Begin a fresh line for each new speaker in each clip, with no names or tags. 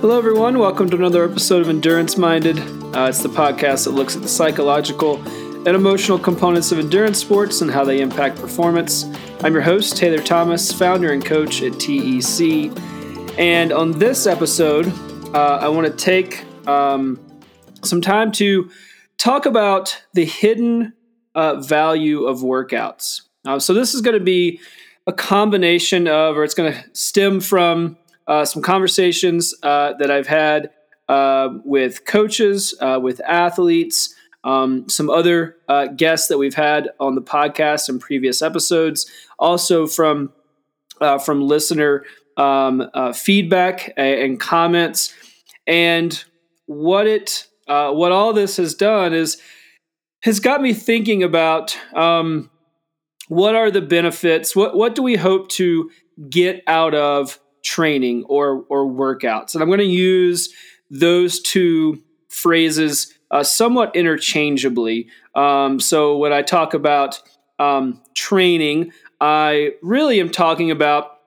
Hello, everyone. Welcome to another episode of Endurance Minded. Uh, it's the podcast that looks at the psychological and emotional components of endurance sports and how they impact performance. I'm your host, Taylor Thomas, founder and coach at TEC. And on this episode, uh, I want to take um, some time to talk about the hidden uh, value of workouts. Uh, so, this is going to be a combination of, or it's going to stem from uh, some conversations uh, that I've had uh, with coaches, uh, with athletes, um, some other uh, guests that we've had on the podcast in previous episodes, also from from listener um, feedback and, and, comments, and what it what all this has done is has got me thinking about um, what are the benefits, what what do we hope to get out of training or or workouts. And I'm going to use those two phrases uh, somewhat interchangeably. Um, so when I talk about um, training, I really am talking about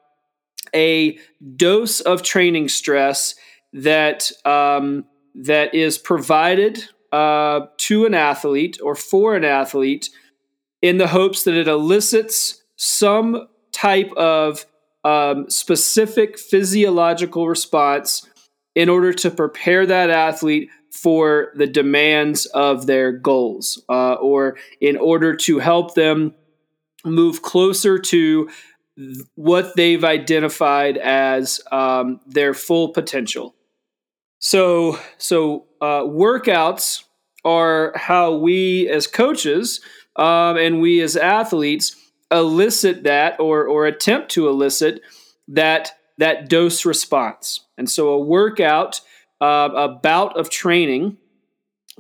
a dose of training stress that um, that is provided uh, to an athlete or for an athlete in the hopes that it elicits some type of um, specific physiological response in order to prepare that athlete for the demands of their goals uh, or in order to help them move closer to what they've identified as um, their full potential. So, so uh, workouts are how we as coaches um, and we as athletes elicit that or or attempt to elicit that that dose response. And so a workout, uh, a bout of training,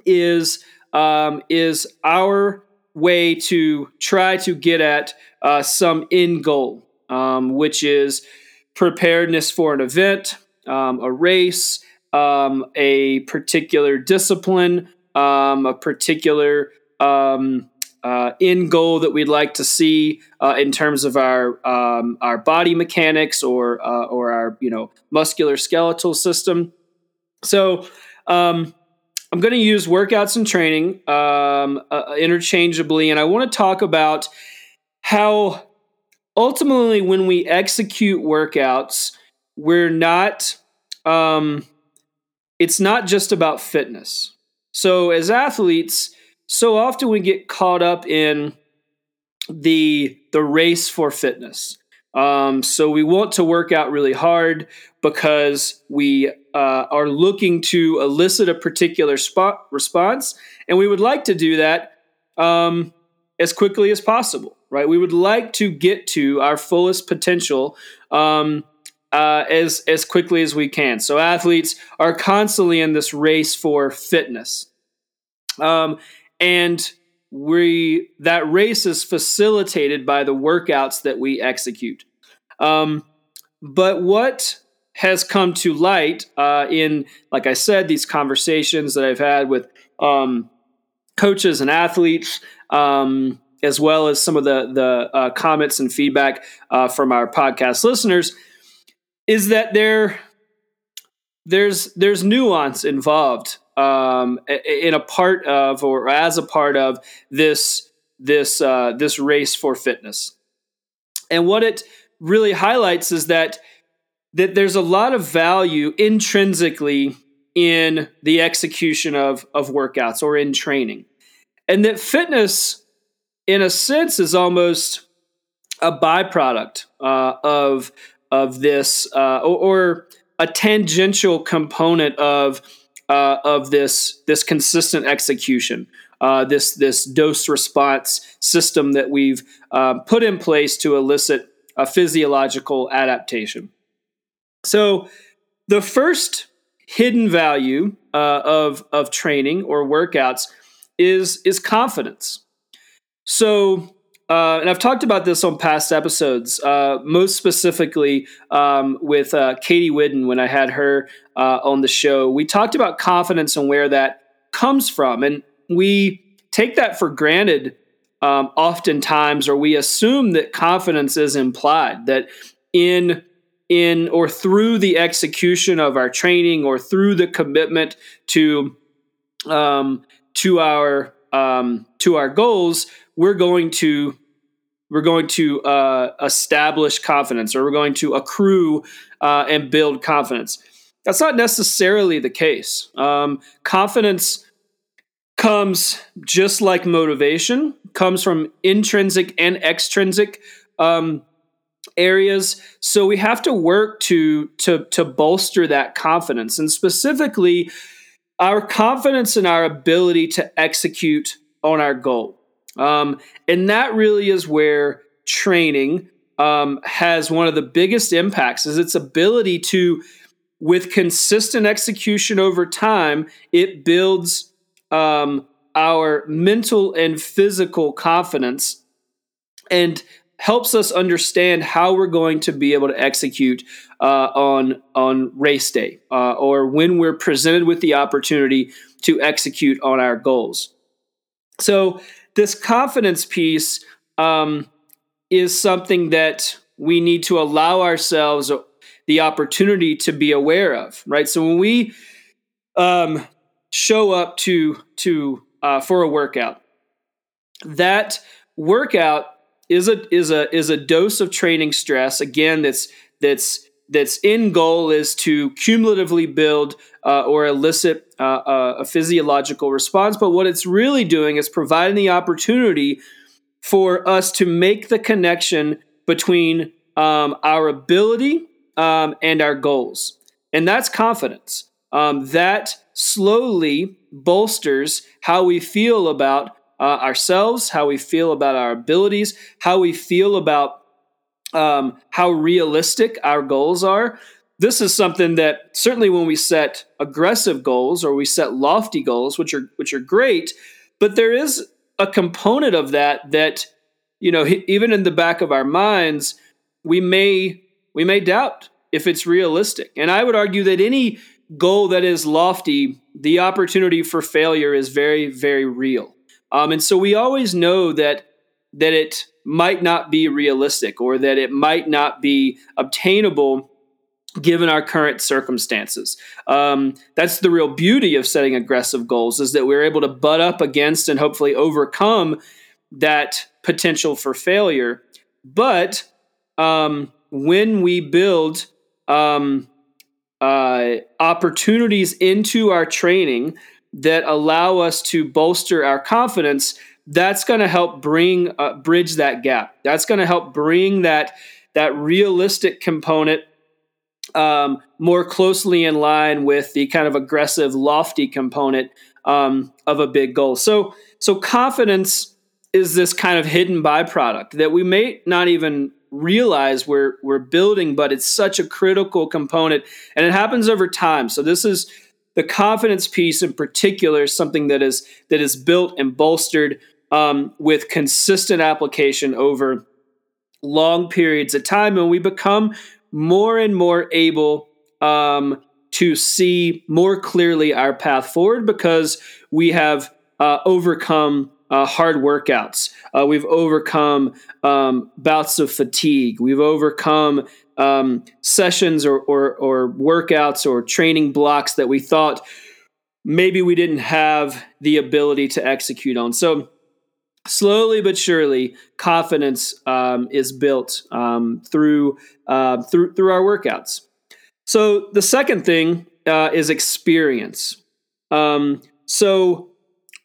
is um, is our way to try to get at uh, some end goal, um, which is preparedness for an event, um, a race, um, a particular discipline, um, a particular um, uh, end goal that we'd like to see uh, in terms of our um, our body mechanics or uh, or our you know muscular skeletal system. So um, I'm going to use workouts and training um, uh, interchangeably, and I want to talk about how ultimately when we execute workouts, we're not. Um, it's not just about fitness. So as athletes so often we get caught up in the the race for fitness. Um, so we want to work out really hard because we uh, are looking to elicit a particular spot response, and we would like to do that um, as quickly as possible. Right? We would like to get to our fullest potential um, uh, as as quickly as we can. So athletes are constantly in this race for fitness. Um, and we that race is facilitated by the workouts that we execute. Um, but what has come to light uh, in, like I said, these conversations that I've had with um, coaches and athletes, um, as well as some of the the uh, comments and feedback uh, from our podcast listeners, is that there there's there's nuance involved um, in a part of or as a part of this this uh, this race for fitness. And what it really highlights is that that there's a lot of value intrinsically in the execution of of workouts or in training, and that fitness, in a sense, is almost a byproduct uh, of of this uh, or, or a tangential component of uh, of this this consistent execution, uh, this this dose response system that we've uh, put in place to elicit a physiological adaptation. So, the first hidden value uh, of of training or workouts is is confidence. So uh, and I've talked about this on past episodes, uh, most specifically um, with uh, Katie Whidden when I had her uh, on the show. We talked about confidence and where that comes from. And we take that for granted um, oftentimes, or we assume that confidence is implied, that in in or through the execution of our training or through the commitment to um, to our um, to our goals, we're going to we're going to uh, establish confidence or we're going to accrue uh, and build confidence. That's not necessarily the case. Um, confidence comes just like motivation, comes from intrinsic and extrinsic um, areas. So we have to work to to to bolster that confidence, and specifically our confidence in our ability to execute on our goal. Um, and that really is where training um, has one of the biggest impacts is its ability to with consistent execution over time it builds um, our mental and physical confidence and helps us understand how we're going to be able to execute uh, on on race day uh, or when we're presented with the opportunity to execute on our goals. So this confidence piece um, is something that we need to allow ourselves the opportunity to be aware of, right? So when we um, show up to to uh, for a workout, that workout is a is a is a dose of training stress again that's that's that's end goal is to cumulatively build uh, or elicit uh, uh, a physiological response. But what it's really doing is providing the opportunity for us to make the connection between um, our ability um, and our goals. And that's confidence. Um, that slowly bolsters how we feel about uh, ourselves, how we feel about our abilities, how we feel about um, how realistic our goals are. This is something that certainly when we set aggressive goals or we set lofty goals, which are which are great, but there is a component of that that you know even in the back of our minds we may we may doubt if it's realistic. And I would argue that any goal that is lofty, the opportunity for failure is very very real. Um, and so we always know that that it might not be realistic or that it might not be obtainable given our current circumstances. Um, that's the real beauty of setting aggressive goals is that we're able to butt up against and hopefully overcome that potential for failure. But um, when we build um, uh, opportunities into our training that allow us to bolster our confidence, that's going to help bring uh, bridge that gap. That's going to help bring that that realistic component um, more closely in line with the kind of aggressive, lofty component um, of a big goal. So, so confidence is this kind of hidden byproduct that we may not even realize we're we're building, but it's such a critical component, and it happens over time. So this is the confidence piece in particular is something that is that is built and bolstered um, with consistent application over long periods of time, and we become more and more able um, to see more clearly our path forward because we have uh, overcome uh, hard workouts. Uh, we've overcome um, bouts of fatigue. We've overcome um, sessions or, or, or workouts or training blocks that we thought maybe we didn't have the ability to execute on. So, slowly but surely, confidence um, is built um, through uh, through through our workouts. So, the second thing uh, is experience. Um, so,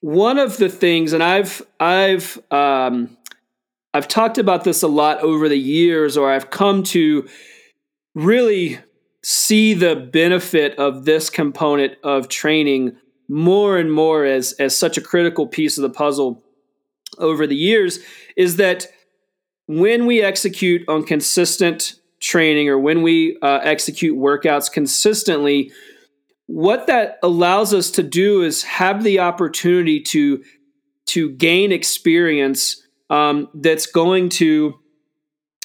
one of the things, and I've I've um, I've talked about this a lot over the years, or I've come to really see the benefit of this component of training more and more as, as such a critical piece of the puzzle over the years is that when we execute on consistent training or when we uh, execute workouts consistently, what that allows us to do is have the opportunity to to gain experience um, that's going to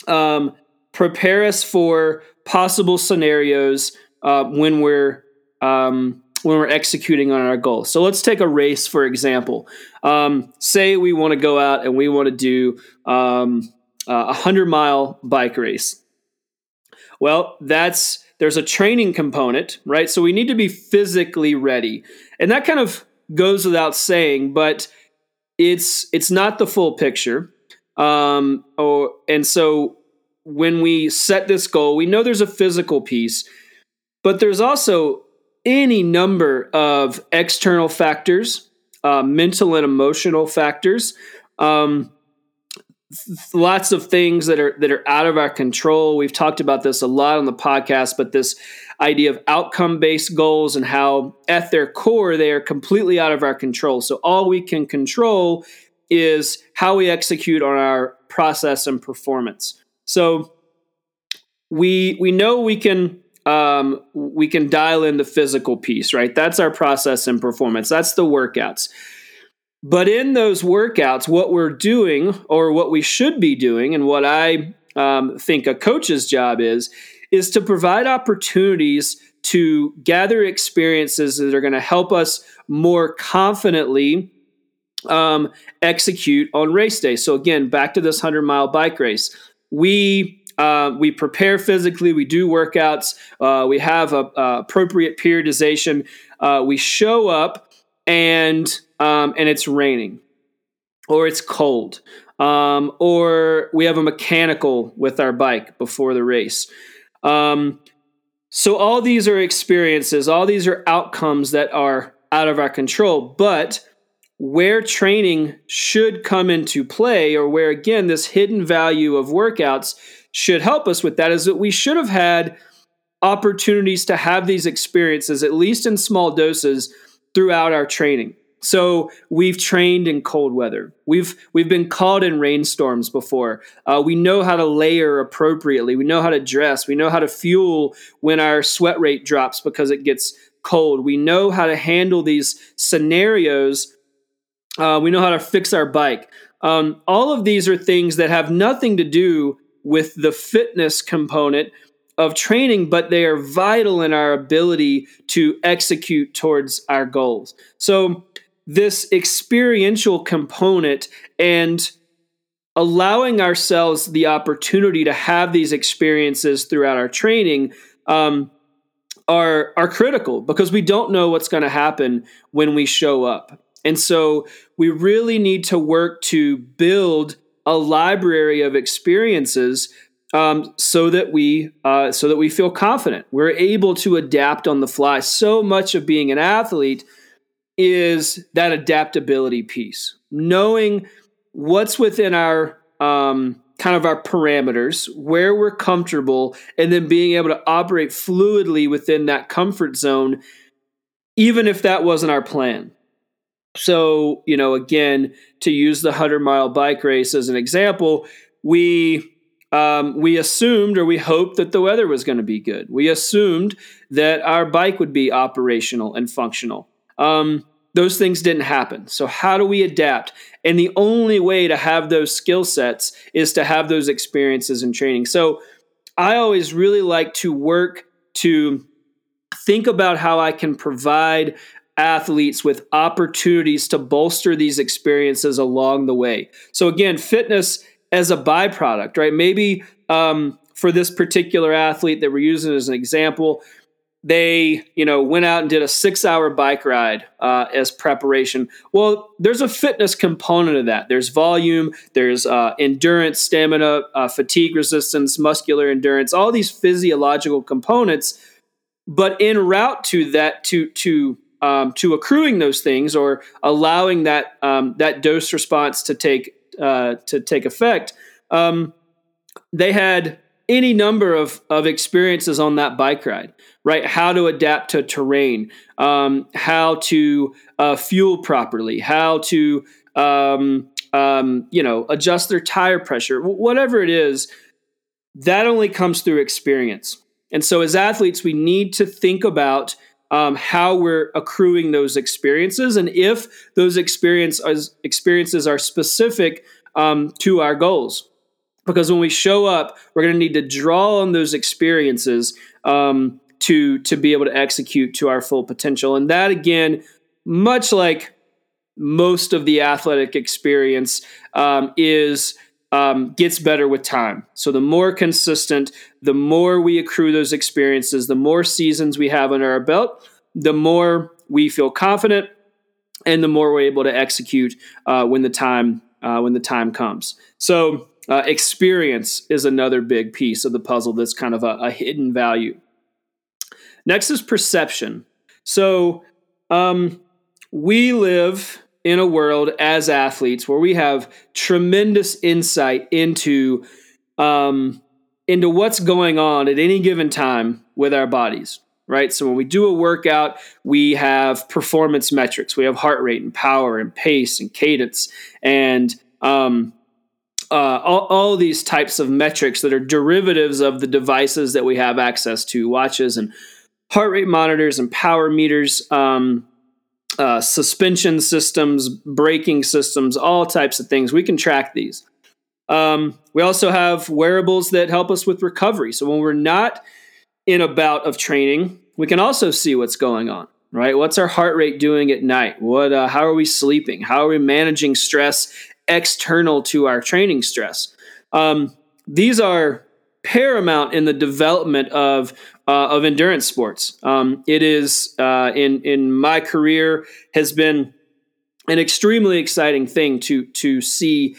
um, prepare us for possible scenarios uh, when we're um, when we're executing on our goal. So let's take a race for example. Um, say we want to go out and we want to do um, a hundred mile bike race. Well, that's there's a training component, right? So we need to be physically ready. And that kind of goes without saying, but it's it's not the full picture. Um, or and so when we set this goal, we know there's a physical piece, but there's also any number of external factors, uh, mental and emotional factors. Um, lots of things that are that are out of our control. We've talked about this a lot on the podcast, but this idea of outcome based goals and how at their core they are completely out of our control. So all we can control is how we execute on our process and performance. So we we know we can um, we can dial in the physical piece, right? That's our process and performance. That's the workouts. But in those workouts, what we're doing, or what we should be doing, and what I um, think a coach's job is, is to provide opportunities to gather experiences that are going to help us more confidently um, execute on race day. So again, back to this hundred mile bike race, we uh, we prepare physically, we do workouts, uh, we have a, a appropriate periodization. Uh, we show up and um, and it's raining, or it's cold, um, or we have a mechanical with our bike before the race. Um, so all these are experiences, all these are outcomes that are out of our control, but where training should come into play, or where again this hidden value of workouts should help us with that, is that we should have had opportunities to have these experiences, at least in small doses, throughout our training. So we've trained in cold weather. We've we've been caught in rainstorms before. Uh, we know how to layer appropriately. We know how to dress. We know how to fuel when our sweat rate drops because it gets cold. We know how to handle these scenarios. Uh, we know how to fix our bike. Um, all of these are things that have nothing to do with the fitness component of training, but they are vital in our ability to execute towards our goals. So, this experiential component and allowing ourselves the opportunity to have these experiences throughout our training um, are are critical because we don't know what's going to happen when we show up, and so we really need to work to build a library of experiences um, so that we uh, so that we feel confident. We're able to adapt on the fly. So much of being an athlete is that adaptability piece, knowing what's within our um, kind of our parameters, where we're comfortable, and then being able to operate fluidly within that comfort zone, even if that wasn't our plan. So, you know, again, to use the 100 mile bike race as an example, we um, we assumed or we hoped that the weather was going to be good. We assumed that our bike would be operational and functional. Um, those things didn't happen. So, how do we adapt? And the only way to have those skill sets is to have those experiences and training. So, I always really like to work to think about how I can provide athletes with opportunities to bolster these experiences along the way. So, again, fitness as a byproduct, right? Maybe um, for this particular athlete that we're using as an example, they you know went out and did a six hour bike ride uh, as preparation well there's a fitness component of that there's volume there's uh, endurance stamina uh, fatigue resistance muscular endurance all these physiological components but in route to that to to um, to accruing those things or allowing that um, that dose response to take uh, to take effect, um, they had any number of, of experiences on that bike ride, right? How to adapt to terrain, um, how to uh, fuel properly, how to, um, um, you know, adjust their tire pressure, whatever it is, that only comes through experience. And so as athletes, we need to think about um, how we're accruing those experiences and if those experience, experiences are specific um, to our goals. Because when we show up, we're going to need to draw on those experiences um, to to be able to execute to our full potential. And that again, much like most of the athletic experience, um, is um, gets better with time. So the more consistent, the more we accrue those experiences, the more seasons we have under our belt, the more we feel confident, and the more we're able to execute uh, when the time uh, when the time comes. So uh, experience is another big piece of the puzzle that's kind of a, a hidden value. Next is perception. So um, we live in a world as athletes where we have tremendous insight into um, into what's going on at any given time with our bodies right? So when we do a workout we have performance metrics. We have heart rate and power and pace and cadence and um, uh, all, all these types of metrics that are derivatives of the devices that we have access to watches and heart rate monitors and power meters um, uh, suspension systems, braking systems, all types of things. We can track these. Um, we also have wearables that help us with recovery. So when we're not in a bout of training, we can also see what's going on. Right? What's our heart rate doing at night? What? Uh, how are we sleeping? How are we managing stress external to our training stress? Um, these are paramount in the development of uh, of endurance sports. Um, it is uh, in in my career has been an extremely exciting thing to to see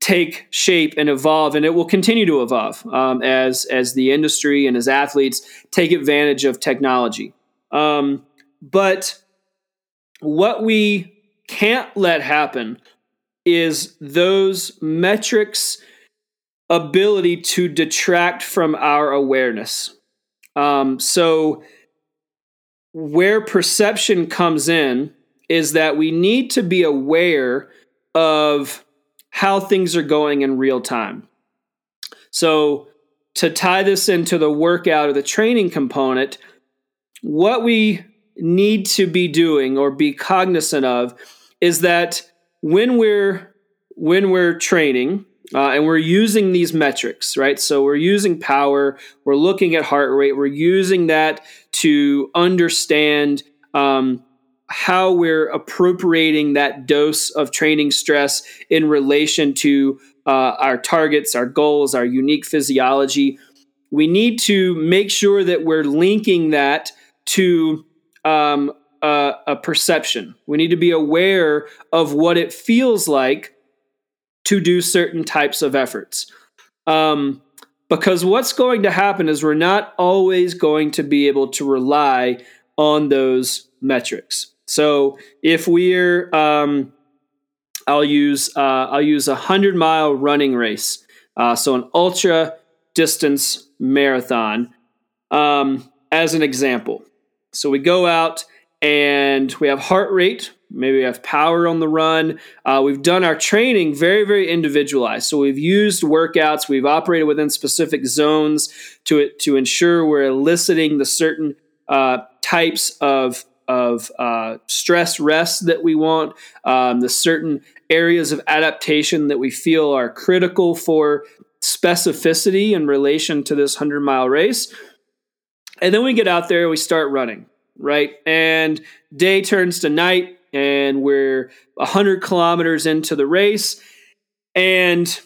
take shape and evolve, and it will continue to evolve um, as as the industry and as athletes take advantage of technology. Um, but what we can't let happen is those metrics ability to detract from our awareness. Um, so, where perception comes in is that we need to be aware of how things are going in real time. So, to tie this into the workout or the training component, what we need to be doing or be cognizant of is that when we're when we're training uh, and we're using these metrics, right? So we're using power, we're looking at heart rate, we're using that to understand um, how we're appropriating that dose of training stress in relation to uh, our targets, our goals, our unique physiology. We need to make sure that we're linking that to um, a, a perception. We need to be aware of what it feels like to do certain types of efforts. Um, because what's going to happen is we're not always going to be able to rely on those metrics. So if we're, um, I'll use uh, I'll use a hundred mile running race, uh, so an ultra distance marathon, um, as an example. So we go out and we have heart rate maybe we have power on the run. Uh, we've done our training very, very individualized. So we've used workouts, we've operated within specific zones to to ensure we're eliciting the certain uh, types of of uh, stress rest that we want, um, the certain areas of adaptation that we feel are critical for specificity in relation to this 100 mile race. And then we get out there, we start running, right? And day turns to night and we're 100 kilometers into the race, and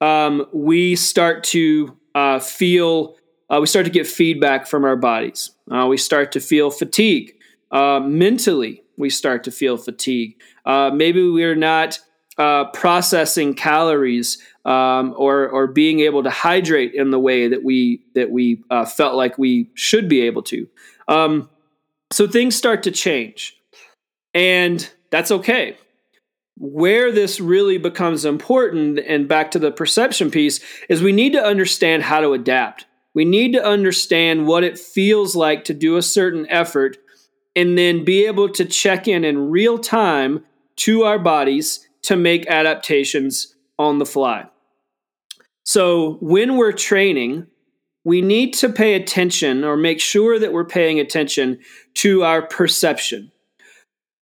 um, we start to uh, feel, uh, we start to get feedback from our bodies. Uh, we start to feel fatigue. Uh, mentally, we start to feel fatigue. Uh, maybe we're not uh, processing calories um, or or being able to hydrate in the way that we that we felt like we should be able to. Um, so things start to change. And that's okay. Where this really becomes important, and back to the perception piece, is we need to understand how to adapt. We need to understand what it feels like to do a certain effort and then be able to check in in real time to our bodies to make adaptations on the fly. So, when we're training, we need to pay attention or make sure that we're paying attention to our perception.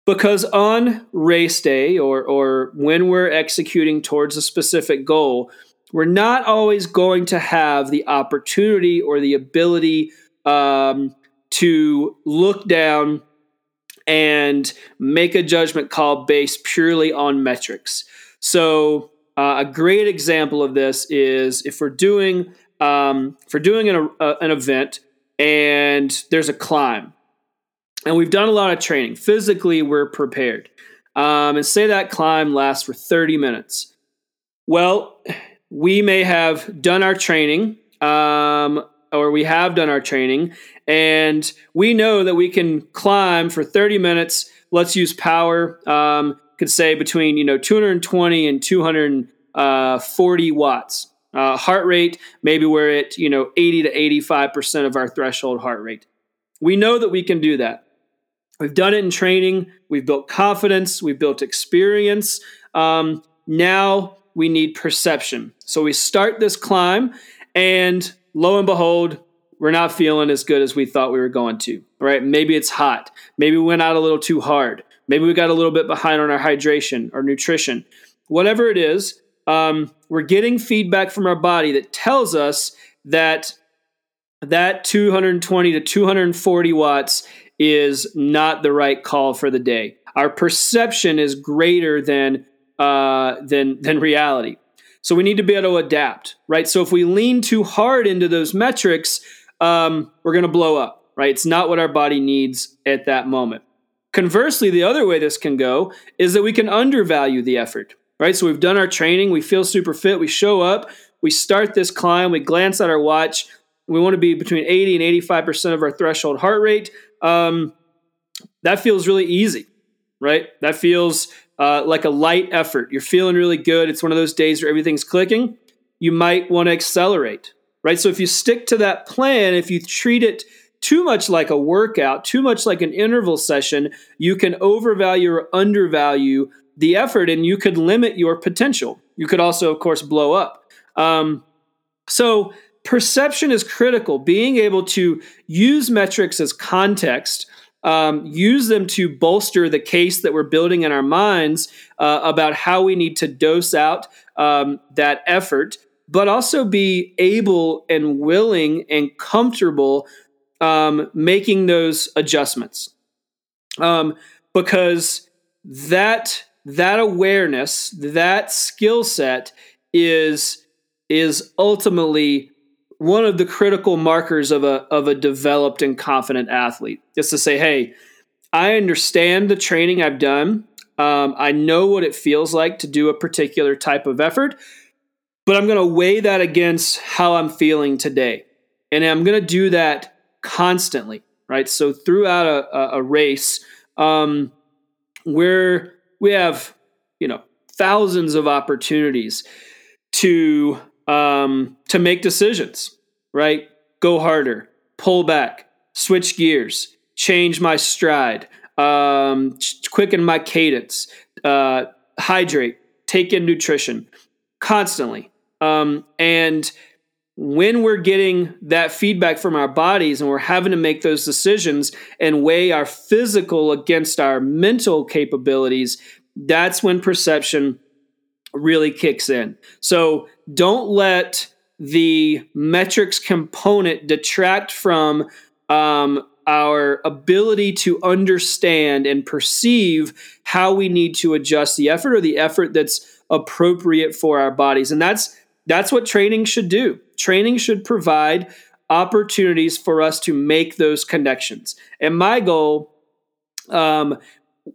Because on race day or, or when we're executing towards a specific goal, we're not always going to have the opportunity or the ability um, to look down and make a judgment call based purely on metrics. So uh, a great example of this is if we're doing um, if we're doing an, uh, an event and there's a climb, and we've done a lot of training. Physically, we're prepared. Um, and say that climb lasts for 30 minutes. Well, we may have done our training, um, or we have done our training, and we know that we can climb for 30 minutes. Let's use power. Um, could say between you know 220 and 240 watts. Uh, heart rate, maybe we're at you know 80 to 85 percent of our threshold heart rate. We know that we can do that. We've done it in training. We've built confidence. We've built experience. Um, now we need perception. So we start this climb, and lo and behold, we're not feeling as good as we thought we were going to. Right? Maybe it's hot. Maybe we went out a little too hard. Maybe we got a little bit behind on our hydration or nutrition. Whatever it is, um, we're getting feedback from our body that tells us that that 220 to 240 watts is not the right call for the day. Our perception is greater than uh, than than reality. So we need to be able to adapt, right? So if we lean too hard into those metrics, um, we're going to blow up, right? It's not what our body needs at that moment. Conversely, the other way this can go is that we can undervalue the effort, right? So we've done our training, we feel super fit, we show up, we start this climb, we glance at our watch, we want to be between 80 and 85% of our threshold heart rate. Um, that feels really easy, right? That feels uh, like a light effort. You're feeling really good. It's one of those days where everything's clicking. You might want to accelerate, right? So if you stick to that plan, if you treat it too much like a workout, too much like an interval session, you can overvalue or undervalue the effort and you could limit your potential. You could also, of course, blow up. Um, so, perception is critical. Being able to use metrics as context, um, use them to bolster the case that we're building in our minds uh, about how we need to dose out um, that effort, but also be able and willing and comfortable um, making those adjustments um, because that that awareness that skill set is is ultimately one of the critical markers of a of a developed and confident athlete is to say hey i understand the training i've done um, i know what it feels like to do a particular type of effort but i'm going to weigh that against how i'm feeling today and i'm going to do that constantly, right? So throughout a, a race, um, where we have, you know, thousands of opportunities to um, to make decisions, right? Go harder, pull back, switch gears, change my stride, um, quicken my cadence, uh, hydrate, take in nutrition, constantly. Um, and when we're getting that feedback from our bodies and we're having to make those decisions and weigh our physical against our mental capabilities, that's when perception really kicks in. So don't let the metrics component detract from um, our ability to understand and perceive how we need to adjust the effort or the effort that's appropriate for our bodies. And that's that's what training should do. Training should provide opportunities for us to make those connections. And my goal um,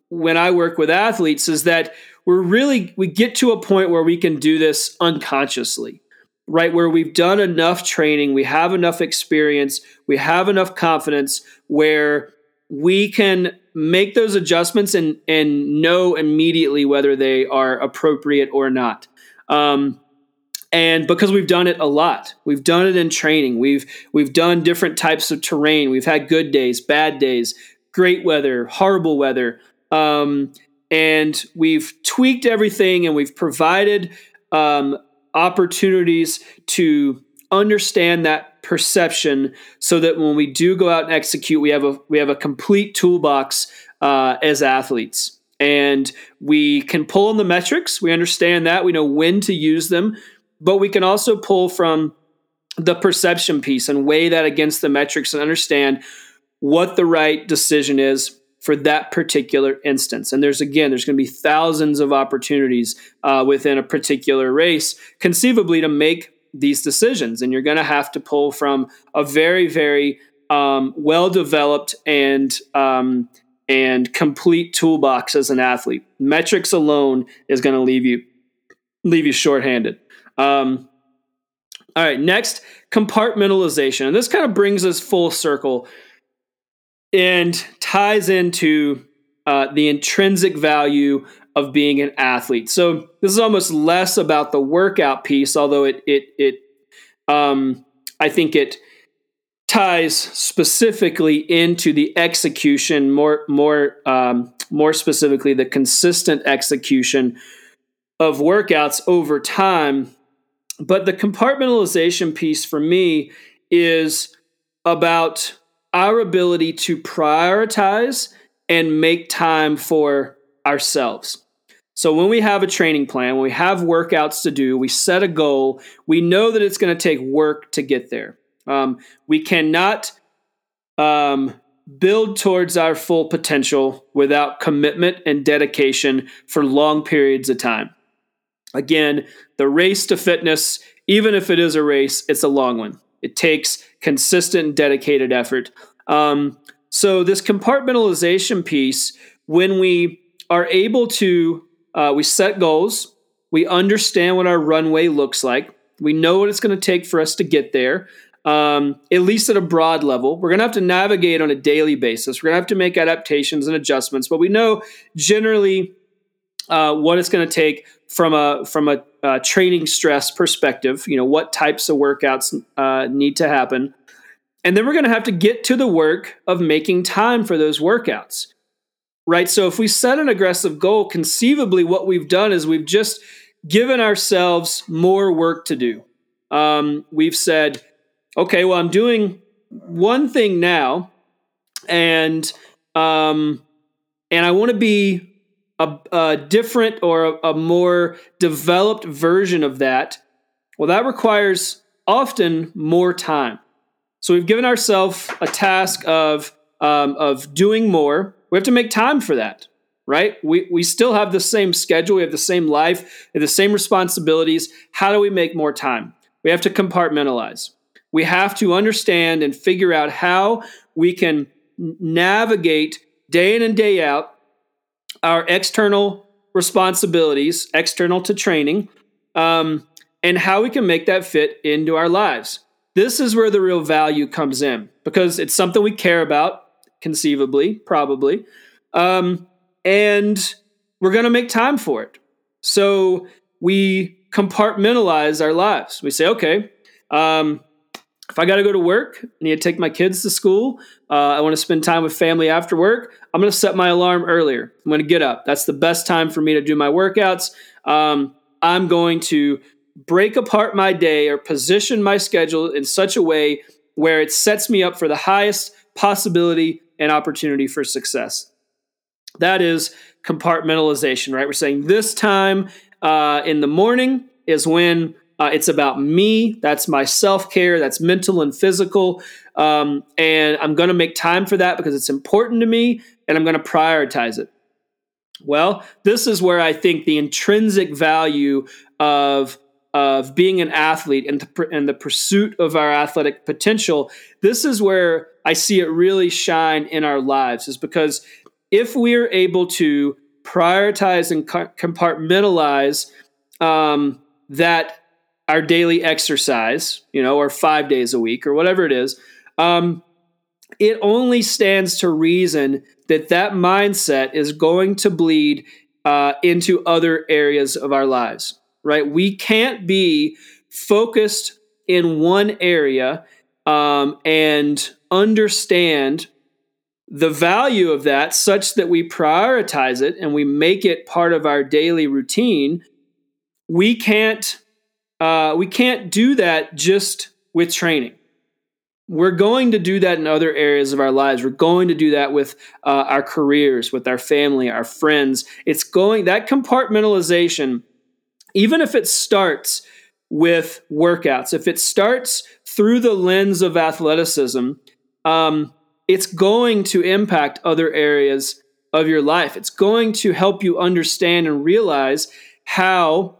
when I work with athletes is that we're really we get to a point where we can do this unconsciously right? Where we've done enough training we have enough experience we have enough confidence where we can make those adjustments and and know immediately whether they are appropriate or not. Um, and because we've done it a lot we've done it in training we've we've done different types of terrain we've had good days bad days great weather horrible weather um, and we've tweaked everything and we've provided um, opportunities to understand that perception so that when we do go out and execute we have a we have a complete toolbox uh, as athletes. And we can pull on the metrics. We understand that. We know when to use them. But we can also pull from the perception piece and weigh that against the metrics and understand what the right decision is for that particular instance. And there's again, there's going to be thousands of opportunities uh, within a particular race, conceivably, to make these decisions. And you're going to have to pull from a very, very um, well developed and um, and complete toolbox as an athlete. Metrics alone is going to leave you leave you shorthanded. Um, all right, next compartmentalization, and this kind of brings us full circle and ties into uh, the intrinsic value of being an athlete. So this is almost less about the workout piece, although it it it um, I think it ties specifically into the execution more more um, more specifically the consistent execution of workouts over time but the compartmentalization piece for me is about our ability to prioritize and make time for ourselves so when we have a training plan when we have workouts to do we set a goal we know that it's going to take work to get there um, we cannot um, build towards our full potential without commitment and dedication for long periods of time. Again, the race to fitness, even if it is a race, it's a long one. It takes consistent, dedicated effort. Um, so, this compartmentalization piece, when we are able to, uh, we set goals, we understand what our runway looks like, we know what it's going to take for us to get there um, at least at a broad level. We're going to have to navigate on a daily basis. We're going to have to make adaptations and adjustments, but we know generally uh, what it's going to take from a from a uh, training stress perspective. You know what types of workouts uh, need to happen, and then we're going to have to get to the work of making time for those workouts. Right. So if we set an aggressive goal, conceivably, what we've done is we've just given ourselves more work to do. Um, we've said okay, well, I'm doing one thing now, and um, and I want to be a, a, different or a, a more developed version of that. Well, that requires often more time. So we've given ourselves a task of um, of doing more. We have to make time for that, right? We we still have the same schedule. We have the same life. The same responsibilities. How do we make more time? We have to compartmentalize. We have to understand and figure out how we can navigate day in and day out our external responsibilities, external to training, um, and how we can make that fit into our lives. This is where the real value comes in because it's something we care about, conceivably, probably, um, and we're going to make time for it. So we compartmentalize our lives. We say, okay, um, if I got to go to work, I need to take my kids to school. Uh, I want to spend time with family after work. I'm going to set my alarm earlier. I'm going to get up. That's the best time for me to do my workouts. Um, I'm going to break apart my day or position my schedule in such a way where it sets me up for the highest possibility and opportunity for success. That is compartmentalization, right? We're saying this time uh, in the morning is when uh, it's about me. That's my self care. That's mental and physical. Um, and I'm going to make time for that because it's important to me and I'm going to prioritize it. Well, this is where I think the intrinsic value of of being an athlete and the, and the pursuit of our athletic potential, this is where I see it really shine in our lives, is because if we're able to prioritize and compartmentalize um, that our daily exercise, you know, or five days a week or whatever it is, um, it only stands to reason that that mindset is going to bleed uh, into other areas of our lives, right? We can't be focused in one area um, and understand the value of that such that we prioritize it and we make it part of our daily routine. We can't uh, we can't do that just with training. We're going to do that in other areas of our lives. We're going to do that with uh, our careers, with our family, our friends. It's going that compartmentalization, even if it starts with workouts, if it starts through the lens of athleticism, um, it's going to impact other areas of your life. It's going to help you understand and realize how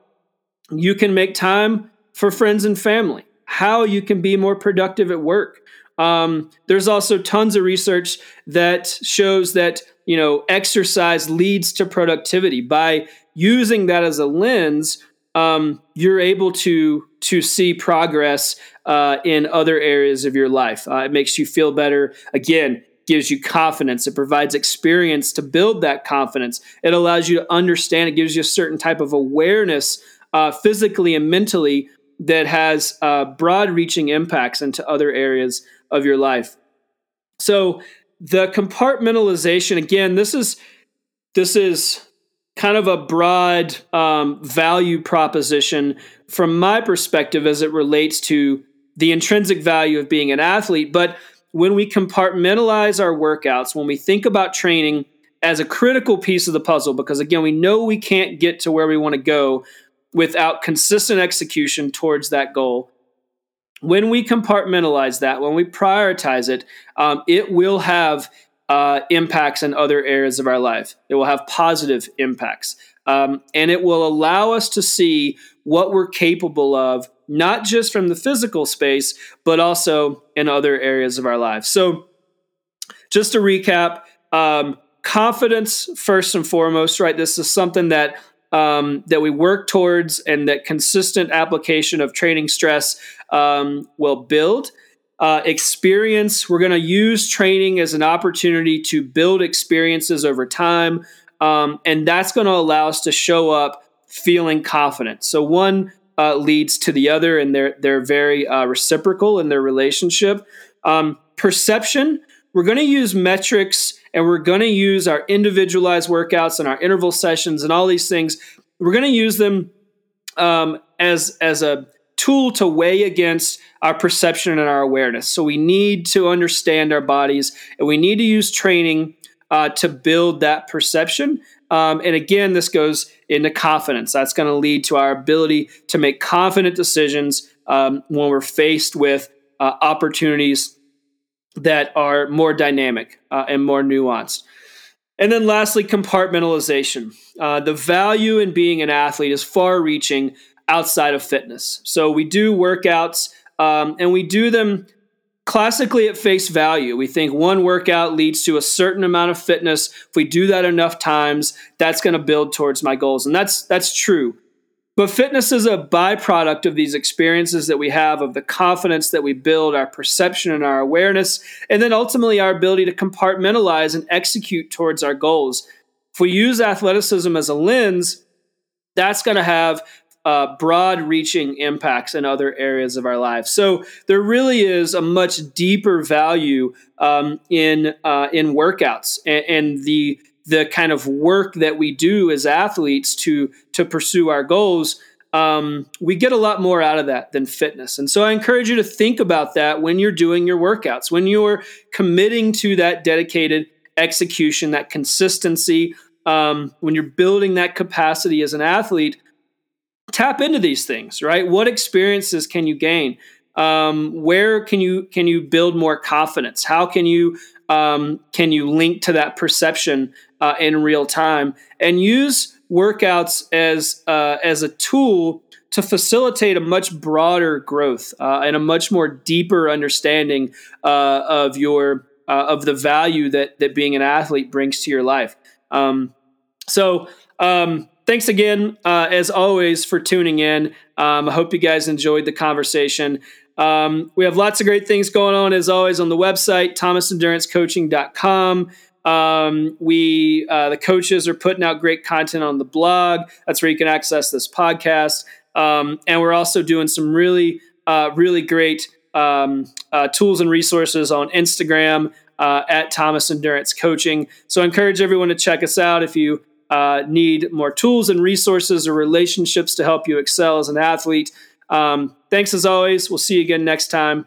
you can make time for friends and family, how you can be more productive at work. Um, there's also tons of research that shows that you know exercise leads to productivity. By using that as a lens, um, you're able to to see progress uh, in other areas of your life. Uh, it makes you feel better. Again, gives you confidence. It provides experience to build that confidence. It allows you to understand. It gives you a certain type of awareness, uh, physically and mentally, that has uh, broad-reaching impacts into other areas of your life. So the compartmentalization again. This is this is kind of a broad um, value proposition from my perspective as it relates to the intrinsic value of being an athlete. But when we compartmentalize our workouts, when we think about training as a critical piece of the puzzle, because again, we know we can't get to where we want to go without consistent execution towards that goal. When we compartmentalize that, when we prioritize it, um, it will have uh, impacts in other areas of our life. It will have positive impacts. Um, and it will allow us to see what we're capable of, not just from the physical space, but also in other areas of our lives. So, just to recap, um, confidence first and foremost, right? This is something that um, that we work towards, and that consistent application of training stress um, will build uh, experience. We're going to use training as an opportunity to build experiences over time. Um, and that's going to allow us to show up feeling confident. So one uh, leads to the other, and they're they're very uh, reciprocal in their relationship. Um, perception. We're going to use metrics, and we're going to use our individualized workouts and our interval sessions and all these things. We're going to use them um, as as a tool to weigh against our perception and our awareness. So we need to understand our bodies and we need to use training uh, to build that perception. Um, and again, this goes into confidence. That's going to lead to our ability to make confident decisions um, when we're faced with uh, opportunities that are more dynamic uh, and more nuanced. And then lastly, compartmentalization. Uh, the value in being an athlete is far reaching outside of fitness. So we do workouts um, and we do them classically at face value. We think one workout leads to a certain amount of fitness. If we do that enough times, that's going to build towards my goals. And that's that's true. But fitness is a byproduct of these experiences that we have, of the confidence that we build, our perception and our awareness, and then ultimately our ability to compartmentalize and execute towards our goals. If we use athleticism as a lens, that's going to have uh, broad reaching impacts in other areas of our lives. So there really is a much deeper value um, in uh, in workouts and, and, the the kind of work that we do as athletes to to pursue our goals. Um, we get a lot more out of that than fitness. And so I encourage you to think about that when you're doing your workouts, when you're committing to that dedicated execution, that consistency, um, when you're building that capacity as an athlete tap into these things, right? What experiences can you gain? Um, where can you can you build more confidence? How can you um, can you link to that perception uh, in real time and use workouts as uh, as a tool to facilitate a much broader growth uh, and a much more deeper understanding uh, of your uh, of the value that that being an athlete brings to your life. Um, so um, thanks again, uh, as always, for tuning in. Um, I hope you guys enjoyed the conversation. Um, we have lots of great things going on, as always, on the website, thomasendurancecoaching.com. Um, we, uh, the coaches are putting out great content on the blog. That's where you can access this podcast. Um, and we're also doing some really, uh, really great um, uh, tools and resources on Instagram uh, at Thomas Endurance Coaching. So I encourage everyone to check us out if you uh, need more tools and resources or relationships to help you excel as an athlete. Um, thanks as always. We'll see you again next time.